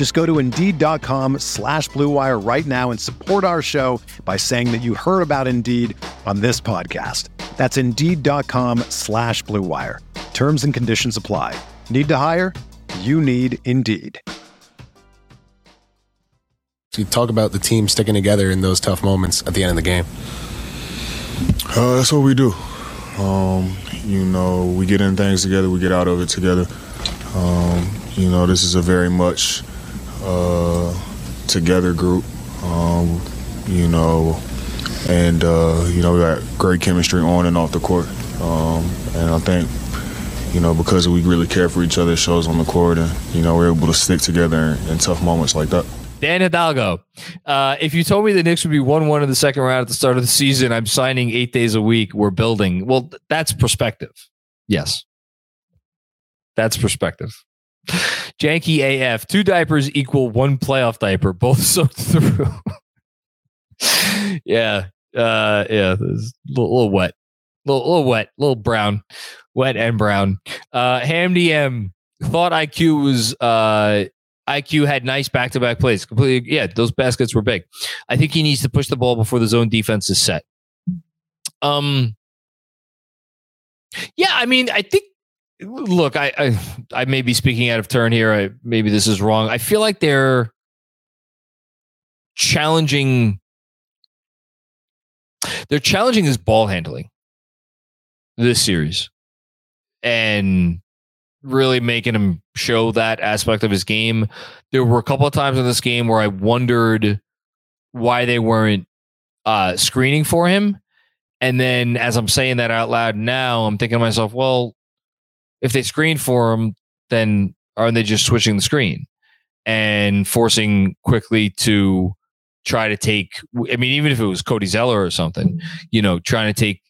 Just go to Indeed.com slash BlueWire right now and support our show by saying that you heard about Indeed on this podcast. That's Indeed.com slash BlueWire. Terms and conditions apply. Need to hire? You need Indeed. You talk about the team sticking together in those tough moments at the end of the game. Uh, that's what we do. Um, you know, we get in things together, we get out of it together. Um, you know, this is a very much uh, together group. Um, you know, and uh, you know we got great chemistry on and off the court. Um, and I think you know because we really care for each other, shows on the court, and you know we're able to stick together in, in tough moments like that. Dan Hidalgo. Uh, if you told me the Knicks would be 1 1 in the second round at the start of the season, I'm signing eight days a week. We're building. Well, that's perspective. Yes. That's perspective. Janky AF. Two diapers equal one playoff diaper, both soaked through. yeah. Uh, yeah. A little, little wet. A little, little wet. A little brown. Wet and brown. Uh. Thought IQ was uh IQ had nice back to back plays. Completely, yeah, those baskets were big. I think he needs to push the ball before the zone defense is set. Um, yeah, I mean, I think. Look, I I, I may be speaking out of turn here. I, maybe this is wrong. I feel like they're challenging. They're challenging his ball handling this series, and really making him show that aspect of his game. There were a couple of times in this game where I wondered why they weren't uh, screening for him. And then as I'm saying that out loud now, I'm thinking to myself, well, if they screen for him, then aren't they just switching the screen and forcing Quickley to try to take? I mean, even if it was Cody Zeller or something, you know, trying to take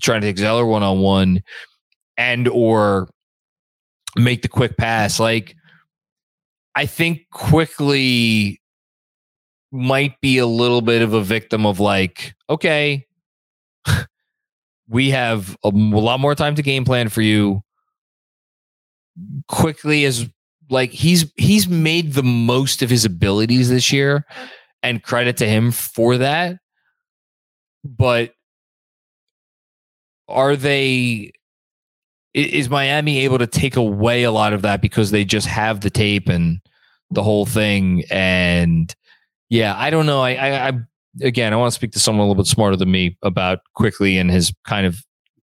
trying to take Zeller one on one and or make the quick pass. Like, I think Quickley might be a little bit of a victim of like, okay, we have a, a lot more time to game plan for you. Quickley as like he's he's made the most of his abilities this year, and credit to him for that. But are they is Miami able to take away a lot of that because they just have the tape and the whole thing? And yeah, I don't know. I, I, I again, I want to speak to someone a little bit smarter than me about Quickley and his kind of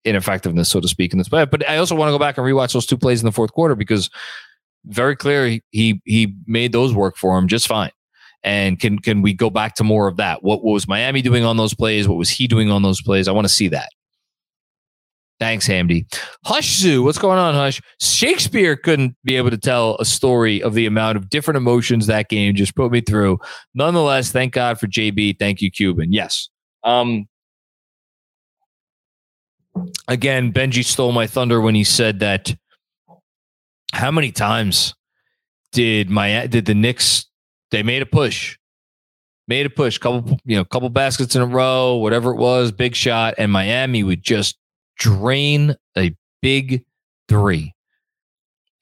ineffectiveness, so to speak, in this. But but I also want to go back and rewatch those two plays in the fourth quarter because very clear he he, made those work for him just fine. And can can we go back to more of that? What, what was Miami doing on those plays? What was he doing on those plays? I want to see that. Thanks, Hamdy. Hush Zoo, what's going on, Hush? Shakespeare couldn't be able to tell a story of the amount of different emotions that game just put me through. Nonetheless, thank God for JB. Thank you, Cuban. Yes. Um, again, Benji stole my thunder when he said that. How many times did my did the Knicks? They made a push, made a push, couple you know, couple baskets in a row, whatever it was, big shot, and Miami would just drain a big three.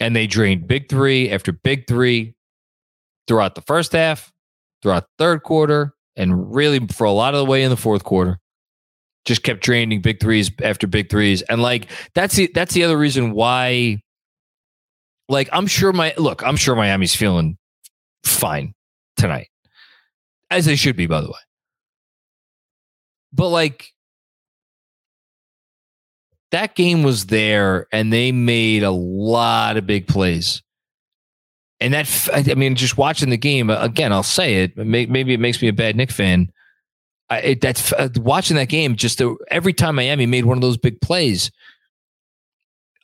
And they drained big three after big three throughout the first half, throughout the third quarter, and really for a lot of the way in the fourth quarter. Just kept draining big threes after big threes. And like that's the that's the other reason why like I'm sure my look, I'm sure Miami's feeling fine tonight. As they should be, by the way. But like that game was there and they made a lot of big plays. And that, I mean, just watching the game again, I'll say it. Maybe it makes me a bad Knick fan. I, it, that's uh, watching that game. Just the, every time Miami made one of those big plays,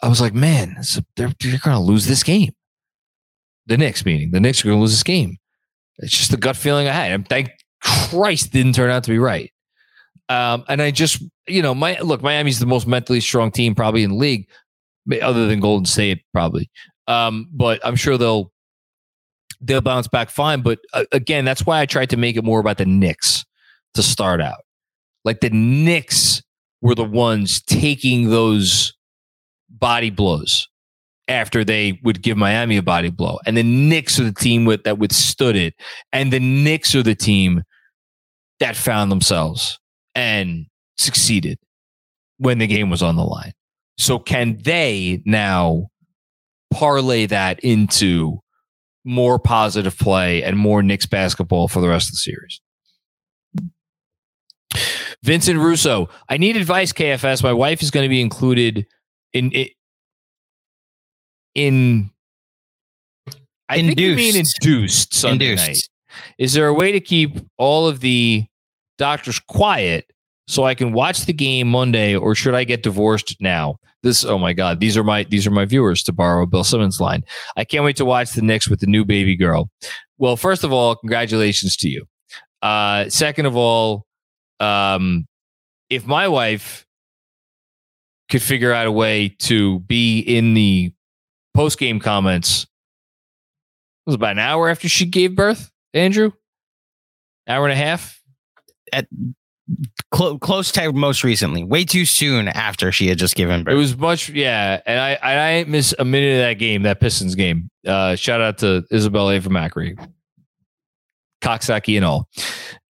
I was like, man, a, they're, they're going to lose this game. The Knicks, meaning the Knicks are going to lose this game. It's just the gut feeling I had. And thank Christ didn't turn out to be right. Um, and I just, you know, my look, Miami's the most mentally strong team probably in the league, other than Golden State, probably. Um, but I'm sure they'll they'll bounce back fine. But uh, again, that's why I tried to make it more about the Knicks to start out. Like the Knicks were the ones taking those body blows after they would give Miami a body blow. And the Knicks are the team with, that withstood it. And the Knicks are the team that found themselves and succeeded when the game was on the line. So can they now parlay that into more positive play and more Knicks basketball for the rest of the series? Vincent Russo, I need advice, KFS. My wife is going to be included in it in I induced. think you mean induced Sunday induced. night. Is there a way to keep all of the doctors quiet so I can watch the game Monday, or should I get divorced now? This oh my god, these are my these are my viewers to borrow Bill Simmons line. I can't wait to watch the Knicks with the new baby girl. Well, first of all, congratulations to you. Uh, second of all, um, if my wife could figure out a way to be in the post game comments. It was about an hour after she gave birth, Andrew. Hour and a half. At cl- close to most recently, way too soon after she had just given birth. It was much, yeah. And I, I didn't miss a minute of that game, that Pistons game. Uh, shout out to Isabel A. from Macri, Coxsackie and all.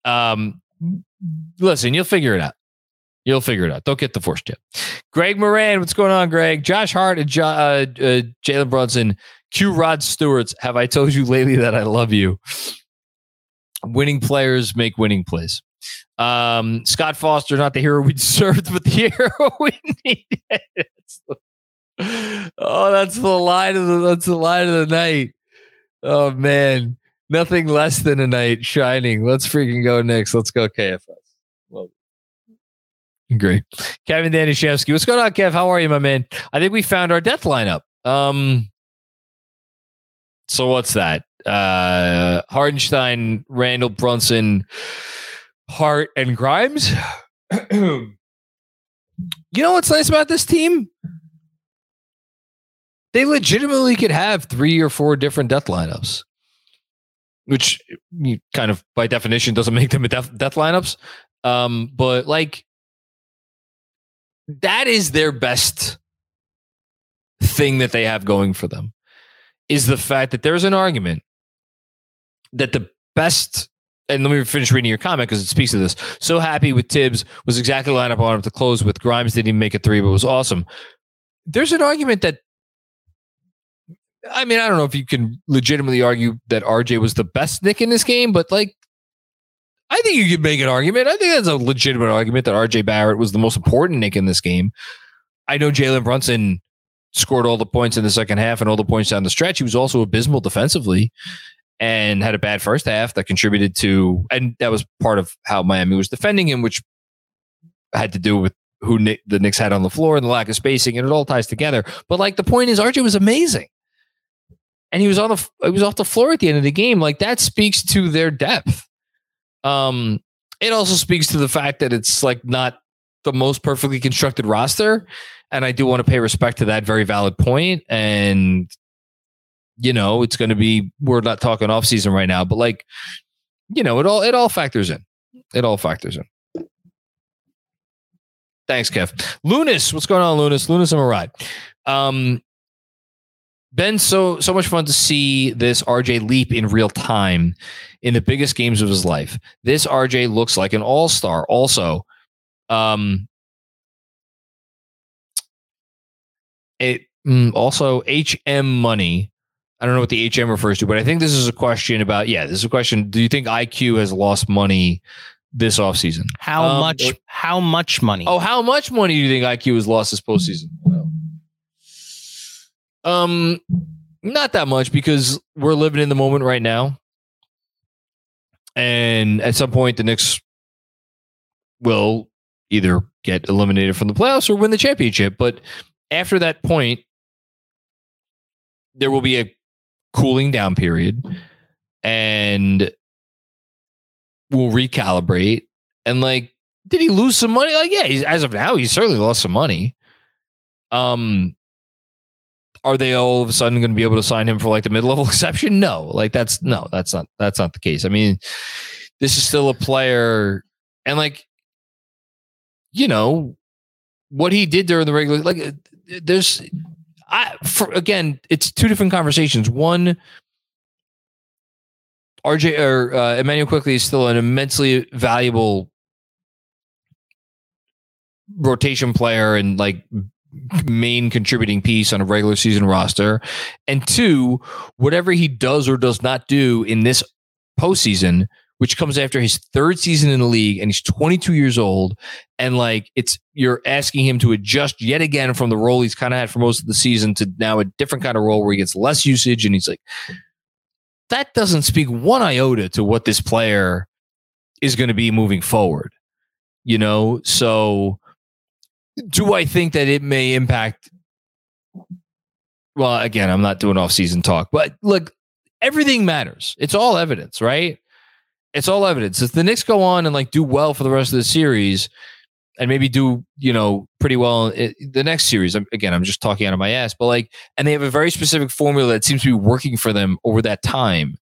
Um, listen, you'll figure it out. You'll figure it out. Don't get the force tip. Greg Moran, what's going on, Greg? Josh Hart and jo- uh, uh, Jalen Brunson. Q Rod Stewart's. Have I told you lately that I love you? Winning players make winning plays. Um, Scott Foster, not the hero we deserved, but the hero we needed. oh, that's the line of the that's the line of the night. Oh man, nothing less than a night shining. Let's freaking go next. Let's go KFS. Love Great. Kevin Danishevsky. What's going on, Kev? How are you, my man? I think we found our death lineup. Um, so what's that? Uh, Hartenstein, Randle, Brunson, Hart, and Grimes. you know what's nice about this team? They legitimately could have three or four different death lineups, which kind of by definition doesn't make them death, death lineups. Um, but like that is their best thing that they have going for them is the fact that there's an argument that the best and let me finish reading your comment because it speaks to this. So happy with Thibs was exactly lined up on him to close with. Grimes didn't even make a three, but was awesome. There's an argument that I mean, I don't know if you can legitimately argue that RJ was the best Knick in this game, but like I think you could make an argument. I think that's a legitimate argument that RJ Barrett was the most important Knick in this game. I know Jalen Brunson scored all the points in the second half and all the points down the stretch. He was also abysmal defensively and had a bad first half that contributed to, and that was part of how Miami was defending him, which had to do with who Nick, the Knicks had on the floor and the lack of spacing, and it all ties together. But like the point is, RJ was amazing, and he was on the he was off the floor at the end of the game. Like that speaks to their depth. Um, it also speaks to the fact that it's like not the most perfectly constructed roster. And I do want to pay respect to that very valid point. And, you know, it's going to be, we're not talking off season right now, but like, you know, it all, it all factors in. It all factors in. Thanks, Kev. Lunas, what's going on, Lunas? Lunas, I'm a ride. Um, been so so much fun to see this RJ leap in real time in the biggest games of his life. This RJ looks like an all star. Also, um, it mm, also HM money. I don't know what the HM refers to, but I think this is a question about. Yeah, this is a question. Do you think IQ has lost money this offseason. How Um, much? How much money? Oh, how much money do you think IQ has lost this postseason? Um, not that much because we're living in the moment right now, and at some point the Knicks will either get eliminated from the playoffs or win the championship. But after that point, there will be a cooling down period, and we'll recalibrate. And like, did he lose some money? Like, yeah, as of now, he's certainly lost some money. Um, are they all of a sudden going to be able to sign him for like the mid-level exception? No, like that's no, that's not that's not the case. I mean, this is still a player, and like, you know, what he did during the regular, like, uh, there's, I for again, it's two different conversations. One. RJ or uh, Immanuel Quickley is still an immensely valuable rotation player and like main contributing piece on a regular season roster. And two, whatever he does or does not do in this postseason, which comes after his third season in the league and he's 22 years old. And like it's, you're asking him to adjust yet again from the role he's kind of had for most of the season to now a different kind of role where he gets less usage. And he's like, that doesn't speak one iota to what this player is going to be moving forward, you know? So, do I think that it may impact? Well, again, I'm not doing off season talk, but look, everything matters. It's all evidence, right? It's all evidence. If the Knicks go on and like do well for the rest of the series and maybe do, you know, pretty well the next series, again, I'm just talking out of my ass, but like, and they have a very specific formula that seems to be working for them over that time.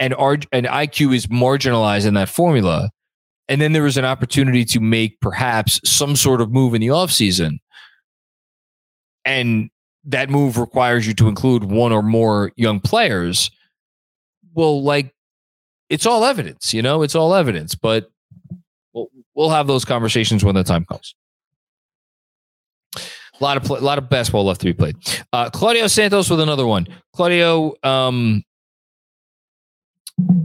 And, R- and IQ is marginalized in that formula and then there was an opportunity to make perhaps some sort of move in the offseason. And that move requires you to include one or more young players. Well like it's all evidence you know? It's all evidence but we'll, we'll have those conversations when the time comes. A lot of play, a lot of basketball left to be played. Uh, claudio santos with another one. Claudio um,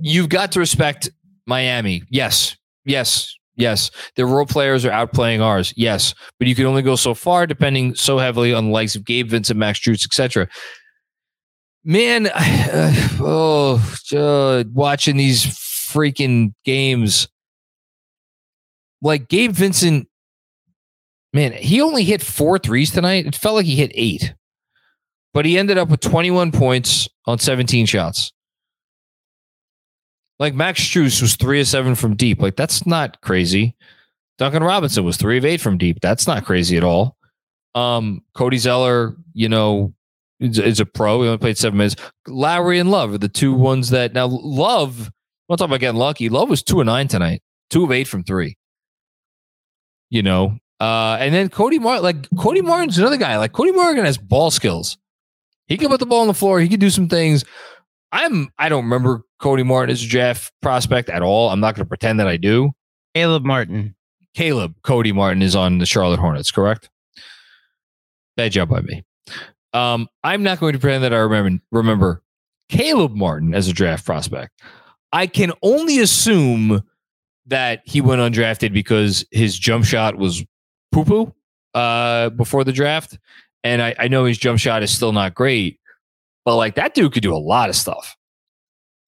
you've got to respect miami. Yes Yes, yes. Their role players are outplaying ours. Yes, but you can only go so far, depending so heavily on the likes of Gabe Vincent, Max Strus, etc. Man, uh, oh, uh, watching these freaking games, like Gabe Vincent, man, he only hit four threes tonight. It felt like he hit eight, but he ended up with 21 points on 17 shots. Like Max Strus was three of seven from deep. Like that's not crazy. Duncan Robinson was three of eight from deep. That's not crazy at all. Um, Cody Zeller, you know, is, is, a pro. He only played seven minutes. Lowry and Love are the two ones that now Love. I'm talk about getting lucky. Love was two of nine tonight, two of eight from three. You know, uh, and then Cody Martin, like Cody Martin's another guy. Like Cody Martin has ball skills. He can put the ball on the floor. He can do some things. I'm I don't remember Cody Martin as a draft prospect at all. I'm not going to pretend that I do. Caleb Martin. Caleb Cody Martin is on the Charlotte Hornets, correct? Bad job by me. Um, I'm not going to pretend that I remember remember Caleb Martin as a draft prospect. I can only assume that he went undrafted because his jump shot was poo poo uh, before the draft, and I, I know his jump shot is still not great. But like that dude could do a lot of stuff.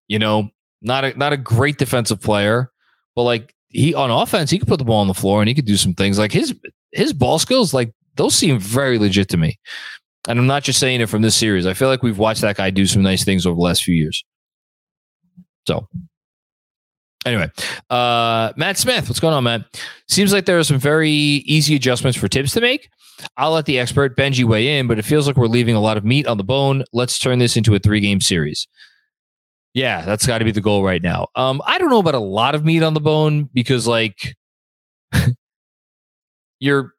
You know, not a not a great defensive player, but like he on offense, he could put the ball on the floor and he could do some things. Like his his ball skills, like those seem very legit to me. And I'm not just saying it from this series. I feel like we've watched that guy do some nice things over the last few years. So anyway, uh, Matt Smith, what's going on, Matt? Seems like there are some very easy adjustments for Thibs to make. I'll let the expert Benji weigh in, but it feels like we're leaving a lot of meat on the bone. Let's turn this into a three game series. Yeah, that's got to be the goal right now. Um, I don't know about a lot of meat on the bone because, like, you're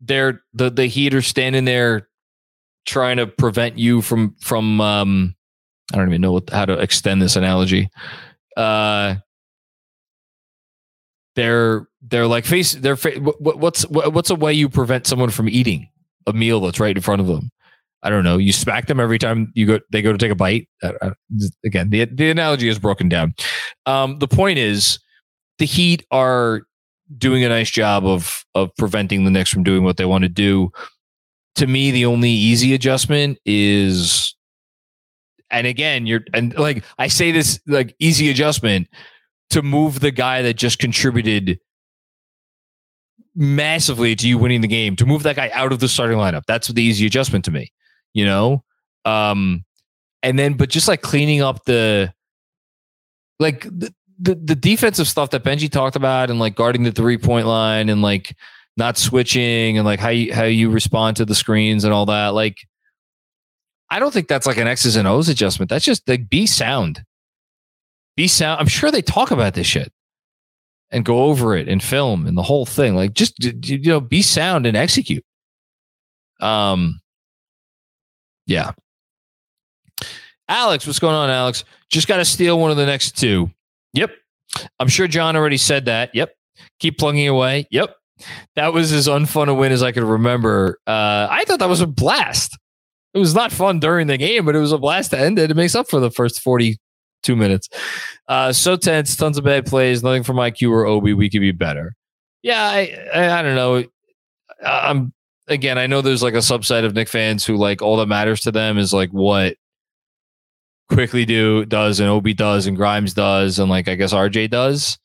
there. The the Heat are standing there trying to prevent you from from. Um, I don't even know what, how to extend this analogy. Uh, they're they're like face they're fa- what, what's what, what's a way you prevent someone from eating a meal that's right in front of them i don't know you smack them every time you go they go to take a bite uh, uh, again the, the analogy is broken down um, the point is the Heat are doing a nice job of of preventing the Knicks from doing what they want to do. To me, the only easy adjustment is, and again, you're and like I say this like easy adjustment to move the guy that just contributed massively to you winning the game to move that guy out of the starting lineup. That's the easy adjustment to me, you know. Um, and then, but just like cleaning up the like the, the, the defensive stuff that Benji talked about and like guarding the three point line and like not switching and like how you how you respond to the screens and all that. Like, I don't think that's like an X's and O's adjustment. That's just like be sound. Be sound. I'm sure they talk about this shit and go over it and film and the whole thing. Like just you know, be sound and execute. Um yeah. Alex, what's going on, Alex? Just got to steal one of the next two. Yep. I'm sure John already said that. Yep. Keep plugging away. Yep. That was as unfun a win as I could remember. Uh, I thought that was a blast. It was not fun during the game, but it was a blast to end it. It makes up for the first 42 minutes. Uh, so tense, tons of bad plays, nothing from IQ or Obi. We could be better. Yeah, I, I, I don't know. I'm again. I know there's like a subset of Knick fans who like all that matters to them is like what Quickley do does and Obi does and Grimes does and like I guess RJ does.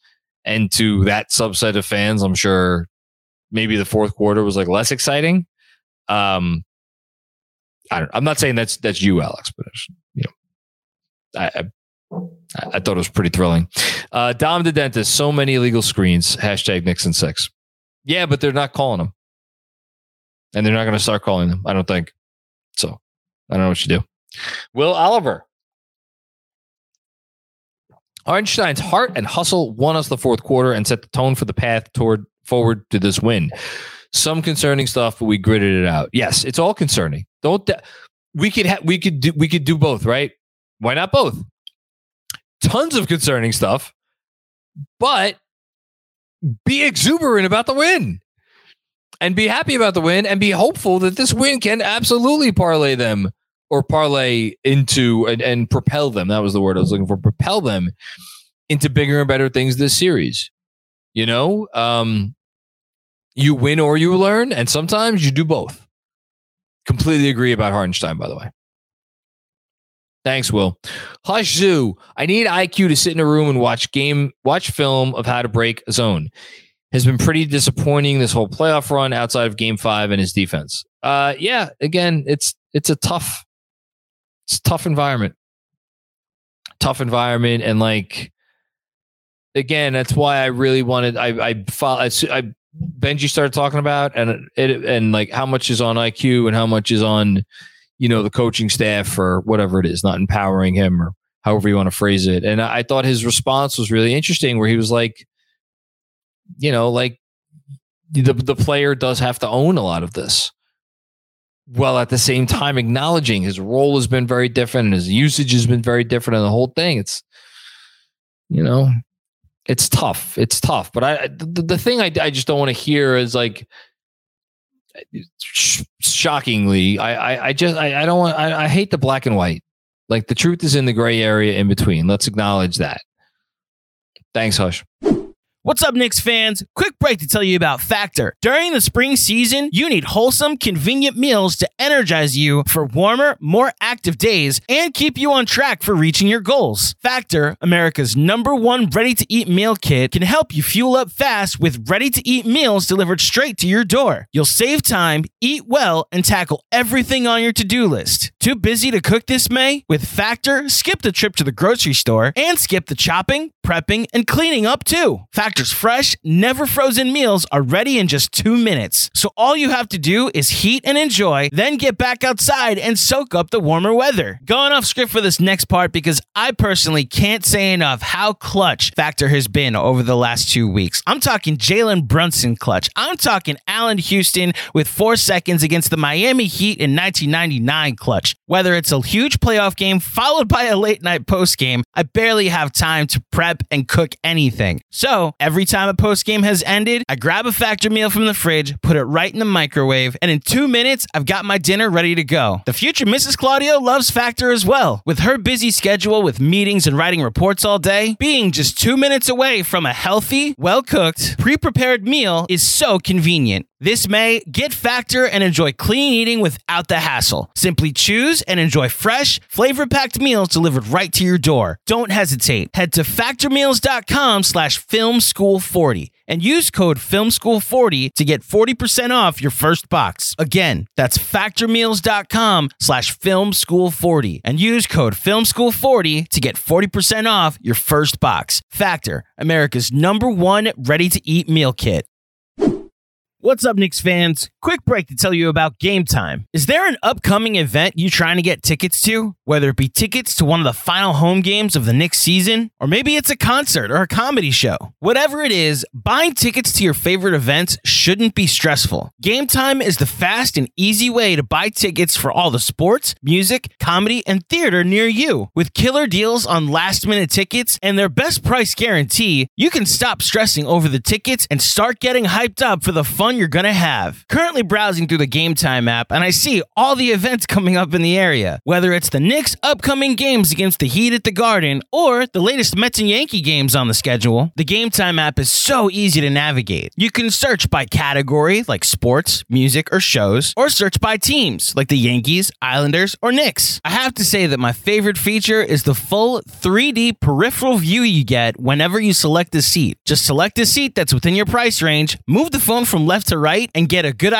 And to that subset of fans, I'm sure maybe the fourth quarter was like less exciting. Um, I don't. I'm not saying that's that's you, Alex, but you know, I, I, I thought it was pretty thrilling. Uh, Dom the dentist. So many illegal screens. Hashtag Knicks in six. Yeah, but they're not calling them, and they're not going to start calling them. I don't think. So I don't know what you do. Will Oliver. Hartenstein's heart and hustle won us the fourth quarter and set the tone for the path toward forward to this win. Some concerning stuff, but we gritted it out. Yes, it's all concerning. Don't we could ha- we could do we could do both, right? Why not both? Tons of concerning stuff, but be exuberant about the win and be happy about the win and be hopeful that this win can absolutely parlay them or parlay into and, and propel them. That was the word I was looking for. Propel them into bigger and better things this series. You know, um, you win or you learn, and sometimes you do both. Completely agree about Hartenstein, by the way. Thanks, Will. Hush Zoo. I need IQ to sit in a room and watch game, watch film of how to break a zone. Has been pretty disappointing this whole playoff run outside of game five and his defense. Uh, yeah, again, it's it's a tough it's a tough environment. Tough environment. And like, again, that's why I really wanted, I, I, follow, I, Benji started talking about and it, and like how much is on IQ and how much is on, you know, the coaching staff or whatever it is, not empowering him or however you want to phrase it. And I, I thought his response was really interesting where he was like, you know, like the, the player does have to own a lot of this while at the same time acknowledging his role has been very different and his usage has been very different and the whole thing. It's you know it's tough. It's tough. But i the, the thing I, I just don't want to hear is like sh- shockingly I, I i just i, I don't want I, I hate the black and white. Like the truth is in the gray area in between. Let's acknowledge that. Thanks hush What's up, Knicks fans? Quick break to tell you about Factor. During the spring season, you need wholesome, convenient meals to energize you for warmer, more active days and keep you on track for reaching your goals. Factor, America's number one ready to eat meal kit, can help you fuel up fast with ready to eat meals delivered straight to your door. You'll save time, eat well, and tackle everything on your to do list. Too busy to cook this May? With Factor, skip the trip to the grocery store and skip the chopping, prepping, and cleaning up too. Factor's fresh, never frozen meals are ready in just two minutes. So all you have to do is heat and enjoy, then get back outside and soak up the warmer weather. Going off script for this next part because I personally can't say enough how clutch Factor has been over the last two weeks. I'm talking Jalen Brunson clutch. I'm talking Allan Houston with four seconds against the Miami Heat in 1999 clutch. Whether it's a huge playoff game followed by a late night post game, I barely have time to prep and cook anything. So every time a post game has ended, I grab a factor meal from the fridge, put it right in the microwave, and in two minutes, I've got my dinner ready to go. The future Mrs. Claudio loves Factor as well. With her busy schedule with meetings and writing reports all day, being just two minutes away from a healthy, well cooked, pre prepared meal is so convenient. This May, get Factor and enjoy clean eating without the hassle. Simply choose and enjoy fresh, flavor packed meals delivered right to your door. Don't hesitate. Head to factormeals.com slash filmschool40 and use code filmschool40 to get 40% off your first box. Again, that's factormeals.com slash filmschool40 and use code filmschool40 to get 40% off your first box. Factor, America's number one ready to eat meal kit. What's up, Knicks fans? Quick break to tell you about Game Time. Is there an upcoming event you're trying to get tickets to? Whether it be tickets to one of the final home games of the next season, or maybe it's a concert or a comedy show. Whatever it is, buying tickets to your favorite events shouldn't be stressful. Game Time is the fast and easy way to buy tickets for all the sports, music, comedy, and theater near you. With killer deals on last minute tickets and their best price guarantee, you can stop stressing over the tickets and start getting hyped up for the fun you're going to have. Currently browsing through the Game Time app, and I see all the events coming up in the area. Whether it's the Knicks' upcoming games against the Heat at the Garden or the latest Mets and Yankee games on the schedule, the Game Time app is so easy to navigate. You can search by category like sports, music, or shows, or search by teams like the Yankees, Islanders, or Knicks. I have to say that my favorite feature is the full 3D peripheral view you get whenever you select a seat. Just select a seat that's within your price range, move the phone from left to right, and get a good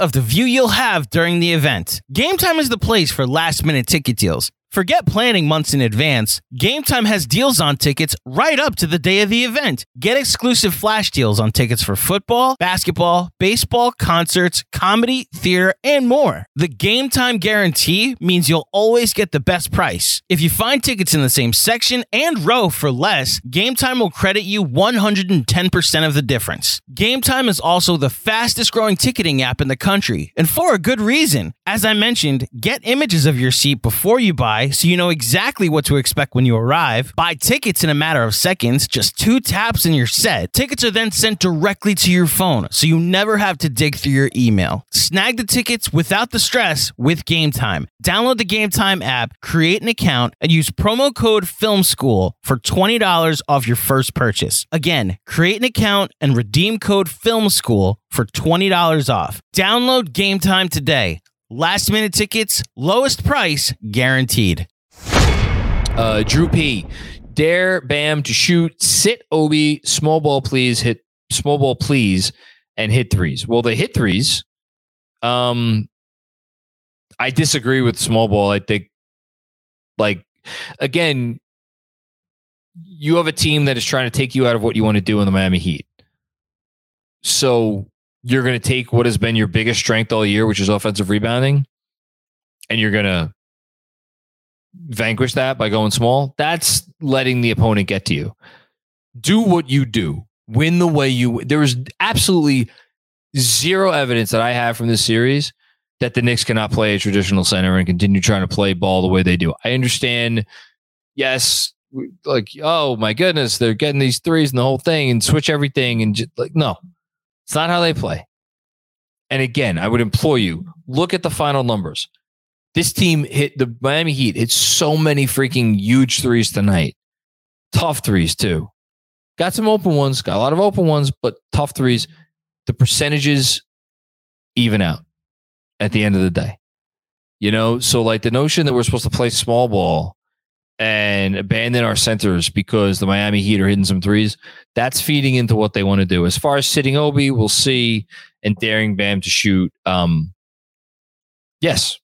of the view you'll have during the event. Game Time is the place for last minute ticket deals. Forget planning months in advance. Game Time has deals on tickets right up to the day of the event. Get exclusive flash deals on tickets for football, basketball, baseball, concerts, comedy, theater, and more. The Game Time guarantee means you'll always get the best price. If you find tickets in the same section and row for less, Game Time will credit you 110% of the difference. Game Time is also the fastest growing ticketing app in the country, and for a good reason. As I mentioned, get images of your seat before you buy so you know exactly what to expect when you arrive. Buy tickets in a matter of seconds, just two taps and you're set. Tickets are then sent directly to your phone, so you never have to dig through your email. Snag the tickets without the stress with Game Time. Download the Game Time app, create an account, and use promo code Film School for $20 off your first purchase. Again, create an account and redeem code Film School for $20 off. Download Game Time today. Last minute tickets, lowest price guaranteed. Uh, Drew P. Dare Bam to shoot, sit Obi, small ball please, hit small ball please, and hit threes. Well, they hit threes. Um, I disagree with small ball. I think, like, again, you have a team that is trying to take you out of what you want to do in the Miami Heat. So you're going to take what has been your biggest strength all year, which is offensive rebounding, and you're going to vanquish that by going small. That's letting the opponent get to you. Do what you do. Win the way you. There is absolutely zero evidence that I have from this series that the Knicks cannot play a traditional center and continue trying to play ball the way they do. I understand. Yes, like oh my goodness, they're getting these threes and the whole thing and switch everything and just like no, it's not how they play. And again, I would implore you look at the final numbers. This team hit the Miami Heat hit so many freaking huge threes tonight. Tough threes too. Got some open ones, got a lot of open ones, but tough threes. The percentages even out at the end of the day. You know, so like the notion that we're supposed to play small ball and abandon our centers because the Miami Heat are hitting some threes, that's feeding into what they want to do. As far as sitting Obi, we'll see, and daring Bam to shoot. Um, yes,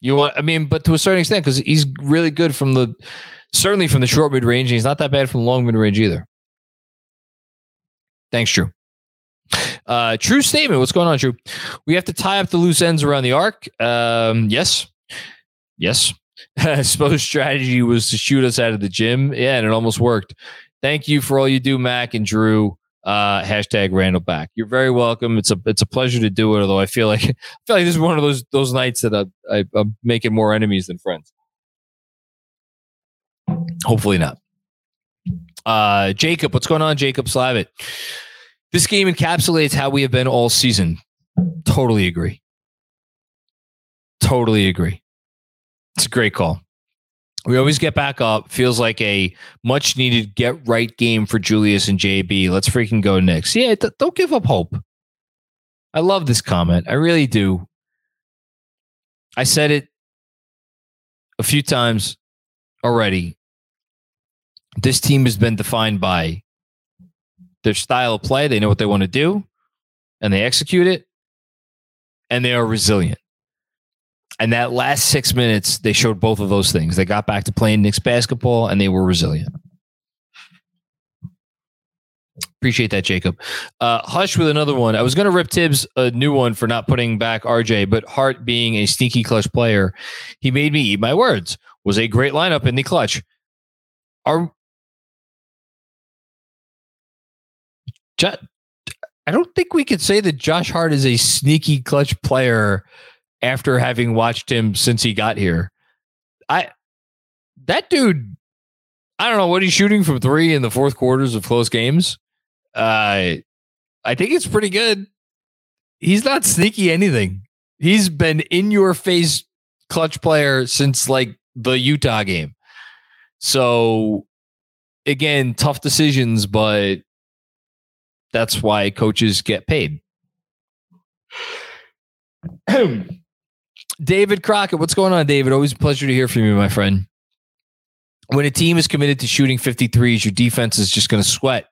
you want. I mean, but to a certain extent, because he's really good from the certainly from the short mid range. And He's not that bad from the long mid range either. Thanks, Drew. Uh, true statement. What's going on, Drew? We have to tie up the loose ends around the arc. Um, yes, yes. Spo's strategy was to shoot us out of the gym. Yeah, and it almost worked. Thank you for all you do, Mac and Drew. Uh, hashtag Randle back. You're very welcome. It's a it's a pleasure to do it. Although I feel like I feel like this is one of those those nights that I, I, I'm making more enemies than friends. Hopefully not. Uh, Jacob, what's going on, Jacob Slavitt? This game encapsulates how we have been all season. Totally agree. Totally agree. It's a great call. We always get back up. Feels like a much needed get right game for Julius and JB. Let's freaking go Knicks. Yeah, th- don't give up hope. I love this comment. I really do. I said it a few times already. This team has been defined by their style of play. They know what they want to do and they execute it and they are resilient. And that last six minutes, they showed both of those things. They got back to playing Knicks basketball and they were resilient. Appreciate that, Jacob. Uh, Hush with another one. I was going to rip Thibs a new one for not putting back RJ, but Hart being a sneaky clutch player, he made me eat my words. Was a great lineup in the clutch. Are I don't think we could say that Josh Hart is a sneaky clutch player after having watched him since he got here. I that dude, I don't know what he's shooting from three in the fourth quarters of close games. Uh, I think it's pretty good. He's not sneaky anything. He's been in your face clutch player since like the Utah game. So again, tough decisions, but that's why coaches get paid. David Crockett, what's going on, David? Always a pleasure to hear from you, my friend. When a team is committed to shooting 53s, your defense is just going to sweat.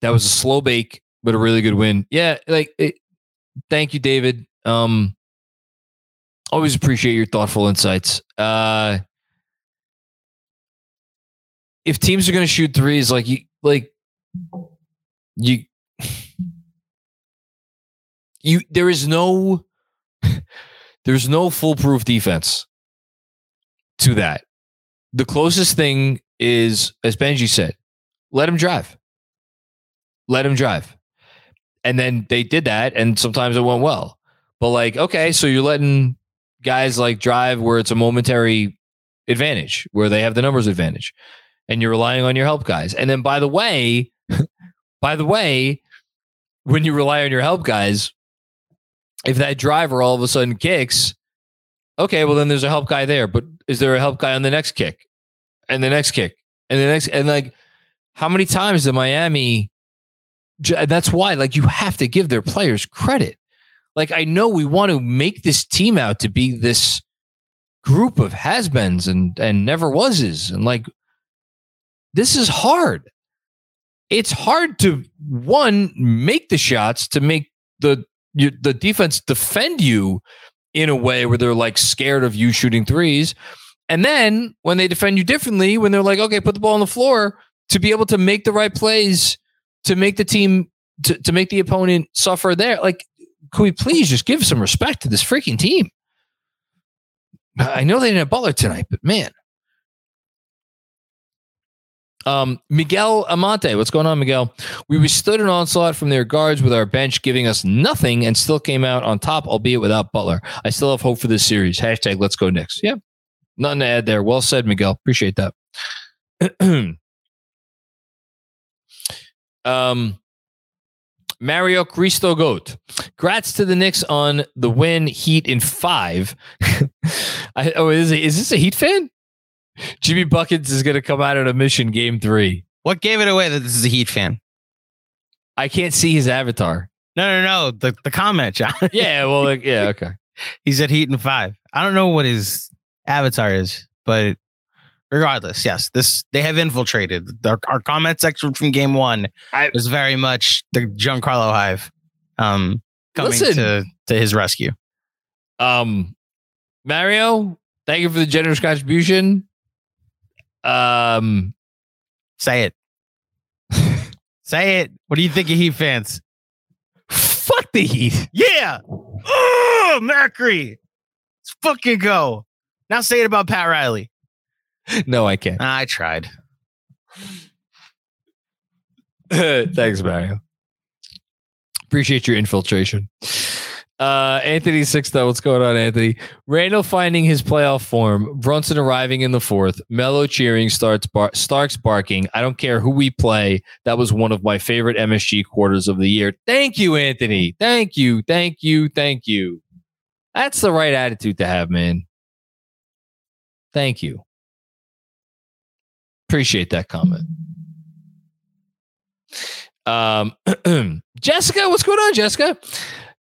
That was a slow bake, but a really good win. Yeah, like it, thank you, David. Um, always appreciate your thoughtful insights. Uh, if teams are going to shoot threes, like you, like you you there is no there's no foolproof defense to that. The closest thing is, as Benji said, let him drive. Let him drive. And then they did that, and sometimes it went well. But like, okay, so you're letting guys like drive where it's a momentary advantage, where they have the numbers advantage, and you're relying on your help guys. And then by the way, by the way, when you rely on your help guys, if that driver all of a sudden kicks, okay, well then there's a help guy there. But is there a help guy on the next kick, and the next kick, and the next, and like, how many times did Miami? That's why, like, you have to give their players credit. Like, I know we want to make this team out to be this group of has-beens and and never wases, and like, this is hard it's hard to one make the shots to make the you, the defense defend you in a way where they're like scared of you shooting threes. And then when they defend you differently, when they're like, okay, put the ball on the floor to be able to make the right plays to make the team to, to make the opponent suffer there. Like, could we please just give some respect to this freaking team? I know they didn't have Butler tonight, but man, um, Miguel Amante, what's going on, Miguel? We withstood an onslaught from their guards with our bench giving us nothing and still came out on top, albeit without Butler. I still have hope for this series. Hashtag let's go Knicks. Yeah. Nothing to add there. Well said, Miguel. Appreciate that. um, Mario Cristo Goat. Grats to the Knicks on the win. Heat in five. I, oh, is, it, is this a Heat fan? Jimmy Buckets is going to come out on a mission game three. What gave it away that this is a Heat fan? I can't see his avatar. No, no, no. The the comment, John. yeah, well, like, yeah, okay. He's at Heat in five. I don't know what his avatar is, but regardless, yes, this they have infiltrated. Our, our comment section from game one I, was very much the Giancarlo Hive um, coming listen, to to his rescue. Um, Mario, thank you for the generous contribution. Um, say it. say it. What do you think of Heat fans? Fuck the Heat. Yeah. Oh, Mercury. Let's fucking go. Now say it about Pat Riley. No, I can't. I tried. Thanks, Mario. Appreciate your infiltration. Uh, Anthony Sixto, what's going on, Anthony? Randle finding his playoff form. Brunson arriving in the fourth. Melo cheering. Starts bar- Starks barking. I don't care who we play. That was one of my favorite MSG quarters of the year. Thank you, Anthony. Thank you. Thank you. Thank you. That's the right attitude to have, man. Thank you. Appreciate that comment. Um, Jessica, what's going on, Jessica?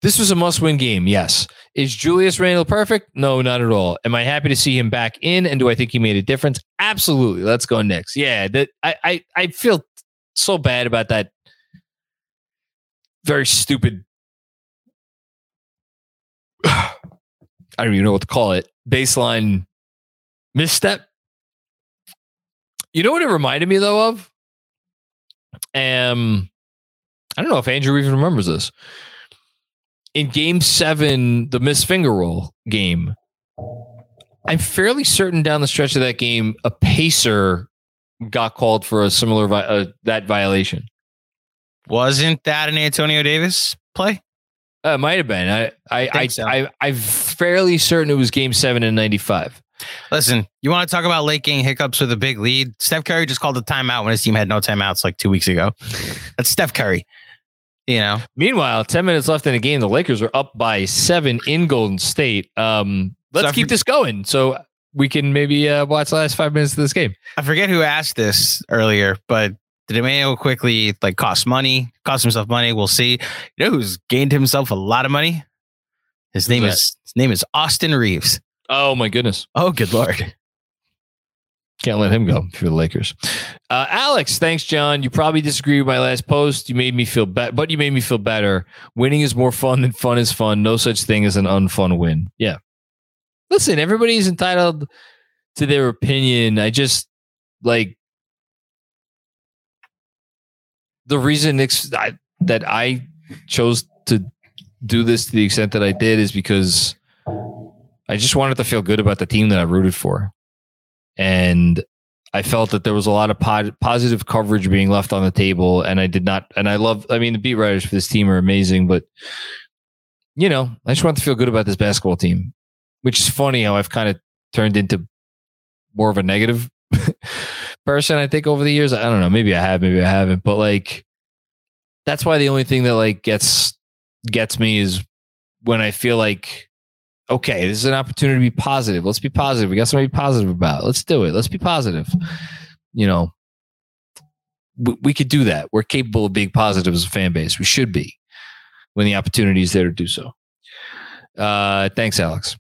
This was a must win game. Yes. Is Julius Randle perfect? No, not at all. Am I happy to see him back in? And do I think he made a difference? Absolutely. Let's go next. Yeah. That I, I, I feel so bad about that very stupid. I don't even know what to call it. Baseline misstep. You know what it reminded me though of? Um, I don't know if Andrew even remembers this in game seven, the miss finger roll game, I'm fairly certain down the stretch of that game, a pacer got called for a similar vi- uh, that violation. Wasn't that an Antonio Davis play? Uh, it might have been. I I I, so. I I'm fairly certain it was game seven in '95. Listen, you want to talk about late game hiccups with a big lead? Steph Curry just called a timeout when his team had no timeouts like two weeks ago. That's Steph Curry. You know. Meanwhile, ten minutes left in the game. The Lakers are up by seven in Golden State. Um, let's so keep this going so we can maybe uh, watch the last five minutes of this game. I forget who asked this earlier, but did Immanuel Quickley like cost money, cost himself money? We'll see. You know who's gained himself a lot of money? His name is his name is Austin Reaves. Oh my goodness. Oh good lord. Can't let him go for the Lakers. Uh, Alex, thanks, John. You probably disagree with my last post. You made me feel better, but you made me feel better. Winning is more fun than fun is fun. No such thing as an unfun win. Yeah. Listen, everybody's entitled to their opinion. I just like the reason I, that I chose to do this to the extent that I did is because I just wanted to feel good about the team that I rooted for and I felt that there was a lot of pod, positive coverage being left on the table, and I did not. And I love. I mean, the beat writers for this team are amazing, but you know, I just want to feel good about this basketball team, which is funny how I've kind of turned into more of a negative person. I think over the years, I don't know. Maybe I have, maybe I haven't, but like that's why the only thing that like gets gets me is when I feel like okay, this is an opportunity to be positive. Let's be positive. We got something to be positive about. Let's do it. Let's be positive. You know, we, we could do that. We're capable of being positive as a fan base. We should be when the opportunity is there to do so. Uh, thanks, Alex.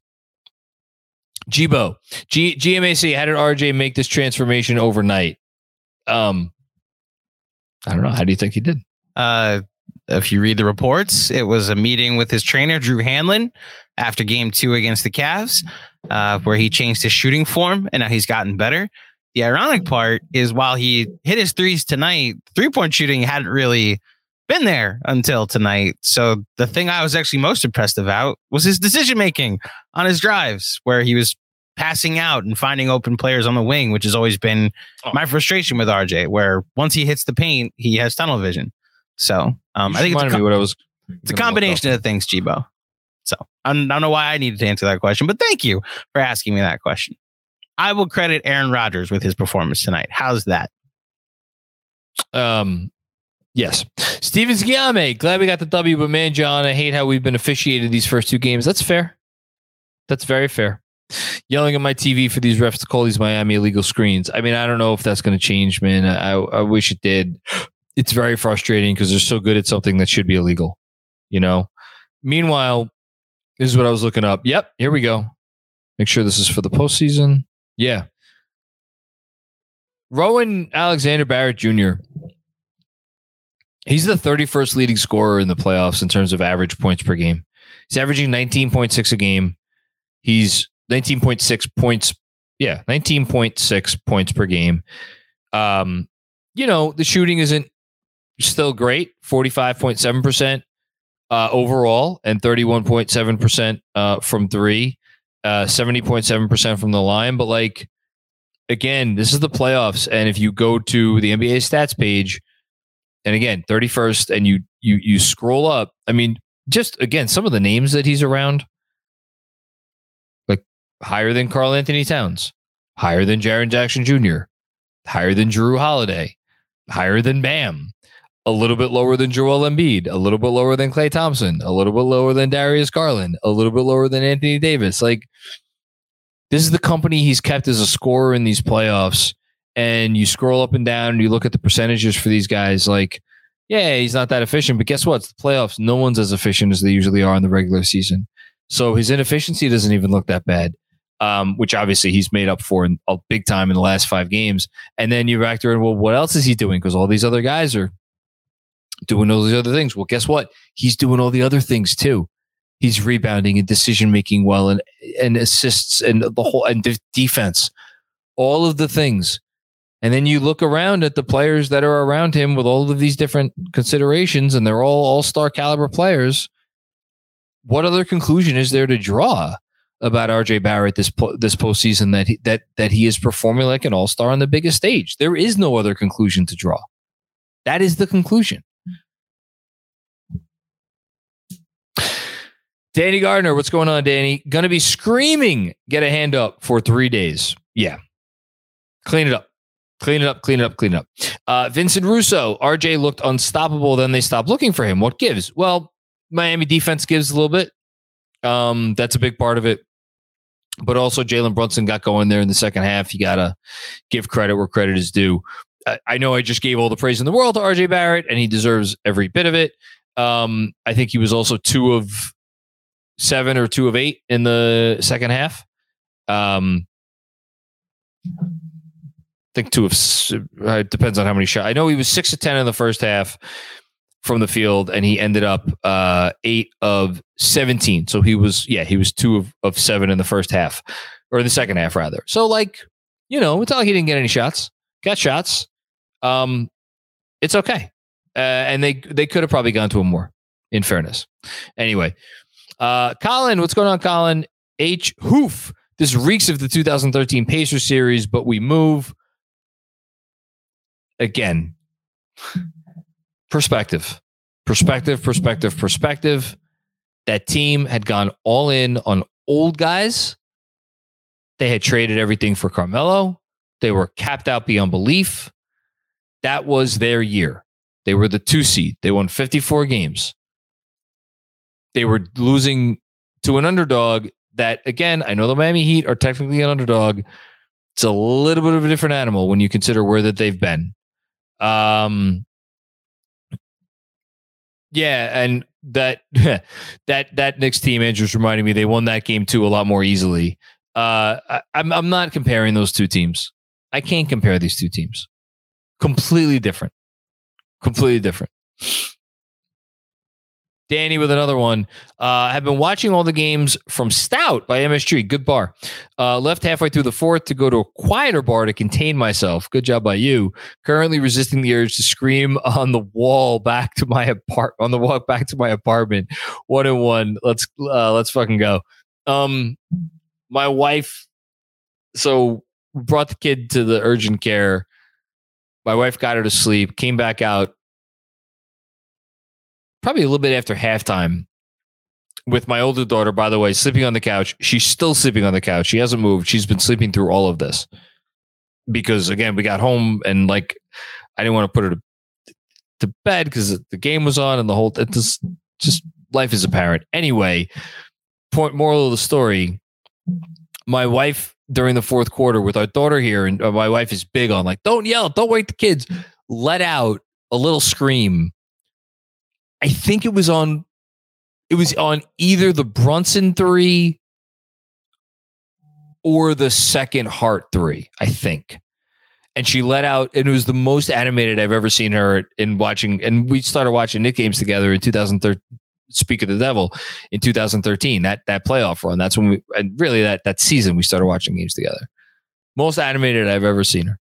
Jibo, G- GMAC, how did RJ make this transformation overnight? Um, I don't know. How do you think he did? Uh, if you read the reports, it was a meeting with his trainer, Drew Hanlen, after game two against the Cavs, uh, where he changed his shooting form and now he's gotten better. The ironic part is while he hit his threes tonight, three point shooting hadn't really been there until tonight. So the thing I was actually most impressed about was his decision making on his drives, where he was passing out and finding open players on the wing, which has always been oh. my frustration with RJ, where once he hits the paint, he has tunnel vision. So um, I think it's a, com- was it's a combination of things, Jibo. So I don't know why I needed to answer that question, but thank you for asking me that question. I will credit Aaron Rodgers with his performance tonight. How's that? Um, yes. Steven Giame, glad we got the W, but man, John, I hate how we've been officiated these first two games. That's fair. That's very fair. Yelling at my TV for these refs to call these Miami illegal screens. I mean, I don't know if that's going to change, man. I, I wish it did. It's very frustrating because they're so good at something that should be illegal, you know? Meanwhile, this is what I was looking up. Yep, here we go. Make sure this is for the postseason. Yeah. Rowan Alexander Barrett Jr. He's the 31st leading scorer in the playoffs in terms of average points per game. He's averaging 19.6 a game. He's 19.6 points. Yeah, 19.6 points per game. Um, you know, the shooting isn't still great, 45.7% uh, overall and 31.7% uh, from three, uh, 70.7% from the line. But like, again, this is the playoffs. And if you go to the NBA stats page, and again, 31st, and you you you scroll up, I mean, just again, some of the names that he's around, like higher than Karl-Anthony Towns, higher than Jaren Jackson Jr., higher than Jrue Holiday, higher than Bam, a little bit lower than Joel Embiid, a little bit lower than Klay Thompson, a little bit lower than Darius Garland, a little bit lower than Anthony Davis. Like this is the company he's kept as a scorer in these playoffs. And you scroll up and down and you look at the percentages for these guys, like, yeah, he's not that efficient, but guess what? It's the playoffs. No one's as efficient as they usually are in the regular season. So his inefficiency doesn't even look that bad um, which obviously he's made up for in a big time in the last five games. And then you factor in, well, what else is he doing? Because all these other guys are doing all these other things. Well, guess what? He's doing all the other things too. He's rebounding and decision making well, and and assists and the whole and de- defense, all of the things. And then you look around at the players that are around him with all of these different considerations, and they're all all star caliber players. What other conclusion is there to draw? about RJ Barrett this po- this postseason that he, that that he is performing like an all star on the biggest stage. There is no other conclusion to draw. That is the conclusion. Danny Gardner, what's going on, Danny? Gonna be screaming, get a hand up for three days. Yeah. Clean it up. Clean it up, clean it up, clean it up. Uh, Vincent Russo, RJ looked unstoppable. Then they stopped looking for him. What gives? Well, Miami defense gives a little bit. Um, that's a big part of it. But also, Jalen Brunson got going there in the second half. You got to give credit where credit is due. I, I, know I just gave all the praise in the world to RJ Barrett, and he deserves every bit of it. Um, I think he was also two of seven or two of eight in the second half. Um, I think two of uh, it depends on how many shots. I know he was six to ten in the first half from the field, and he ended up uh, eight of 17. So he was, yeah, he was two of, of seven in the first half, or the second half, rather. So, like, you know, it's all he didn't get any shots, got shots. Um, it's okay. Uh, and they they could have probably gone to him more, in fairness. Anyway, uh, Colin, what's going on, Colin? H. Hoof. This reeks of the 2013 Pacer series, but we move again perspective, perspective, perspective, perspective. That team had gone all in on old guys. They had traded everything for Carmelo. They were capped out beyond belief. That was their year. They were the two seed. They won 54 games. They were losing to an underdog that, again, I know the Miami Heat are technically an underdog. It's a little bit of a different animal when you consider where that they've been. Um, yeah, and that that that Knicks team, Andrew's reminding me they won that game too a lot more easily. Uh, I, I'm I'm not comparing those two teams. I can't compare these two teams. Completely different. Completely different. Danny with another one. Uh, have been watching all the games from Stout by MSG. Good bar. Uh, left halfway through the fourth to go to a quieter bar to contain myself. Good job by you. Currently resisting the urge to scream on the wall back to my apart on the walk back to my apartment. One and one. Let's uh, let's fucking go. Um, my wife. So brought the kid to the urgent care. My wife got her to sleep. Came back out probably a little bit after halftime with my older daughter, by the way, sleeping on the couch. She's still sleeping on the couch. She hasn't moved. She's been sleeping through all of this because, again, we got home and like I didn't want to put her to, to bed because the game was on and the whole it just just life is apparent. Anyway, point moral of the story: my wife during the fourth quarter with our daughter here, and uh, my wife is big on like, don't yell, don't wake the kids. Let out a little scream I think it was on it was on either the Brunson 3 or the second Hart 3, I think. And she let out, and it was the most animated I've ever seen her in watching. And we started watching Knick games together in 2013. Speak of the devil in 2013, that that playoff run. That's when we, and really that that season we started watching games together. Most animated I've ever seen her.